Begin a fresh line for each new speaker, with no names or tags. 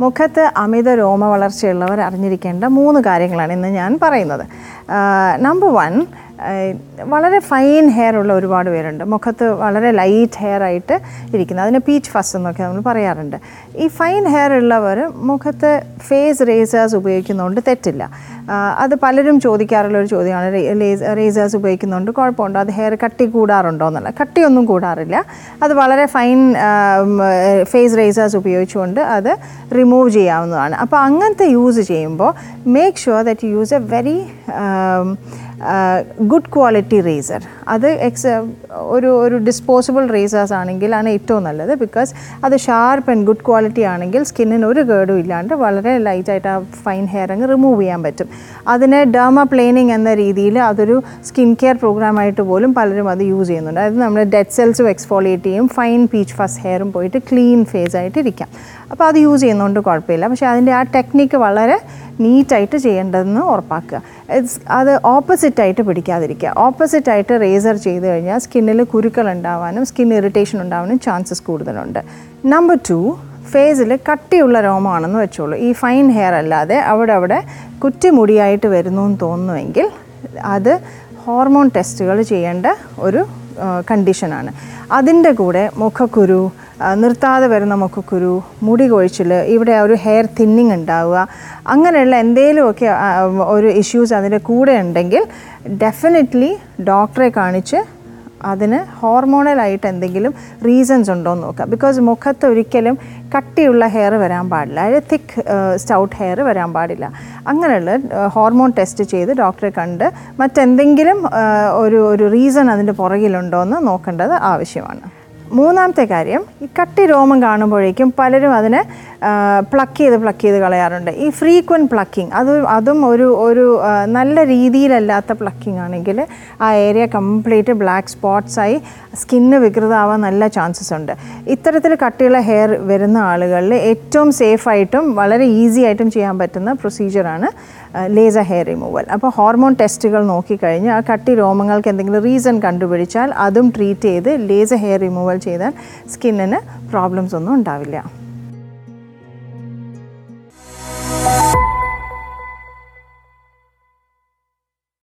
മുഖത്ത് അമിത രോമ വളർച്ചയുള്ളവർ അറിഞ്ഞിരിക്കേണ്ട മൂന്ന് കാര്യങ്ങളാണ് ഇന്ന് ഞാൻ പറയുന്നത്. നമ്പർ വൺ വളരെ ഫൈൻ ഹെയർ ഉള്ള ഒരുപാട് പേരുണ്ട്. മുഖത്ത് വളരെ ലൈറ്റ് ഹെയർ ആയിട്ട് ഇരിക്കുന്നത് അതിന് പീച്ച് ഫസ്റ്റ് എന്നൊക്കെ നമ്മൾ പറയാറുണ്ട്. ഈ ഫൈൻ ഹെയർ ഉള്ളവർ മുഖത്ത് ഫേസ് റേസേഴ്സ് ഉപയോഗിക്കുന്നതുകൊണ്ട് തെറ്റില്ല. അത് പലരും ചോദിക്കാറുള്ള ഒരു ചോദ്യമാണ്. റേസേഴ്സ് ഉപയോഗിക്കുന്നതുകൊണ്ട് കുഴപ്പമുണ്ടോ? അത് ഹെയർ കട്ടി കൂടാറുണ്ടോ എന്നുള്ള. കട്ടിയൊന്നും കൂടാറില്ല. അത് വളരെ ഫൈൻ ഫേസ് റേസേഴ്സ് ഉപയോഗിച്ചുകൊണ്ട് അത് റിമൂവ് ചെയ്യാവുന്നതാണ്. അപ്പോൾ അങ്ങനത്തെ യൂസ് ചെയ്യുമ്പോൾ make sure that use a very good quality razor അത് എക്സ് ഒരു ഒരു ഡിസ്പോസിബിൾ റേസേഴ്സ് ആണെങ്കിൽ ആണ് ഏറ്റവും നല്ലത് ബിക്കോസ് അത് ഷാർപ്പ് ആൻഡ് ഗുഡ് ക്വാളിറ്റി ആണെങ്കിൽ സ്കിന്നിന് ഒരു കേടും ഇല്ലാണ്ട് വളരെ ലൈറ്റായിട്ട് ആ ഫൈൻ ഹെയർ അങ്ങ് റിമൂവ് ചെയ്യാൻ പറ്റും. അതിനെ ഡേമ പ്ലേനിങ് എന്ന രീതിയിൽ അതൊരു സ്കിൻ കെയർ പ്രോഗ്രാമായിട്ട് പോലും പലരും അത് യൂസ് ചെയ്യുന്നുണ്ട്. അതായത് നമ്മൾ ഡെഡ് സെൽസും എക്സ്ഫോളിയേറ്റ് ചെയ്യും ഫൈൻ പീച്ച് ഫസ് ഹെയറും പോയിട്ട് ക്ലീൻ ഫേസ് ആയിട്ട് ഇരിക്കാം. അപ്പോൾ അത് യൂസ് ചെയ്യുന്നതുകൊണ്ട് കുഴപ്പമില്ല. പക്ഷേ അതിന്റെ ആ ടെക്നിക്ക് വളരെ നീറ്റായിട്ട് ചെയ്യേണ്ടതെന്ന് ഉറപ്പാക്കുക. It's അത് ഓപ്പോസിറ്റായിട്ട് പിടിക്കാതിരിക്കുക. ഓപ്പോസിറ്റായിട്ട് റേസർ ചെയ്ത് കഴിഞ്ഞാൽ സ്കിന്നിൽ കുരുക്കൾ ഉണ്ടാവാനും സ്കിൻ ഇറിറ്റേഷൻ ഉണ്ടാവാനും ചാൻസസ് കൂടുതലുണ്ട്. നമ്പർ ടു ഫേസിൽ കട്ടിയുള്ള രോമമാണെന്ന് വെച്ചോളൂ. ഈ ഫൈൻ ഹെയർ അല്ലാതെ അവിടെ അവിടെ കുറ്റിമുടിയായിട്ട് വരുന്നു എന്ന് തോന്നുന്നുവെങ്കിൽ അത് ഹോർമോൺ ടെസ്റ്റുകൾ ചെയ്യേണ്ട ഒരു കണ്ടീഷനാണ് അതിന്റെ കൂടെ മുഖക്കുരു നിർത്താതെ വരുന്ന മുഖക്കുരു മുടി കൊഴിച്ചിൽ ഇവിടെ ഒരു ഹെയർ തിന്നിങ് ഉണ്ടാവുക അങ്ങനെയുള്ള എന്തെങ്കിലുമൊക്കെ ഒരു ഇഷ്യൂസ് അതിന്റെ കൂടെ ഉണ്ടെങ്കിൽ ഡെഫിനറ്റ്ലി ഡോക്ടറെ കാണിച്ച് അതിന് ഹോർമോണലായിട്ട് എന്തെങ്കിലും റീസൺസ് ഉണ്ടോ എന്ന് നോക്കുക ബിക്കോസ് മുഖത്ത് ഒരിക്കലും കട്ടിയുള്ള ഹെയർ വരാൻ പാടില്ല അതായത് തിക്ക് സ്റ്റൗട്ട് ഹെയർ വരാൻ പാടില്ല. അങ്ങനെയുള്ള ഹോർമോൺ ടെസ്റ്റ് ചെയ്ത് ഡോക്ടറെ കണ്ട് മറ്റെന്തെങ്കിലും ഒരു ഒരു റീസൺ അതിന്റെ പുറകിലുണ്ടോ എന്ന് നോക്കേണ്ടത് ആവശ്യമാണ്. മൂന്നാമത്തെ കാര്യം ഈ കട്ടി രോമം കാണുമ്പോഴേക്കും പലരും അതിനെ പ്ലക്ക് ചെയ്ത് പ്ലക്ക് ചെയ്ത് കളയാറുണ്ട്. ഈ ഫ്രീക്വന്റ് പ്ലക്കിംഗ് അത് അതും ഒരു ഒരു നല്ല രീതിയിലല്ലാത്ത പ്ലക്കിംഗ് ആണെങ്കിൽ ആ ഏരിയ കംപ്ലീറ്റ് ബ്ലാക്ക് സ്പോട്ട്സായി സ്കിന്ന് വികൃതമാവാൻ നല്ല ചാൻസസ് ഉണ്ട്. ഇത്തരത്തിൽ കട്ടിയുള്ള ഹെയർ വരുന്ന ആളുകളിൽ ഏറ്റവും സേഫായിട്ടും വളരെ ഈസി ആയിട്ടും ചെയ്യാൻ പറ്റുന്ന പ്രൊസീജിയറാണ് ലേസർ ഹെയർ റിമൂവൽ അപ്പോൾ ഹോർമോൺ ടെസ്റ്റുകൾ നോക്കിക്കഴിഞ്ഞ് ആ കട്ടി രോമങ്ങൾക്ക് എന്തെങ്കിലും റീസൺ കണ്ടുപിടിച്ചാൽ അതും ട്രീറ്റ് ചെയ്ത് ലേസർ ഹെയർ റിമൂവൽ ചെയ്താൽ സ്കിന്നിന് പ്രോബ്ലംസ് ഒന്നും ഉണ്ടാവില്ല.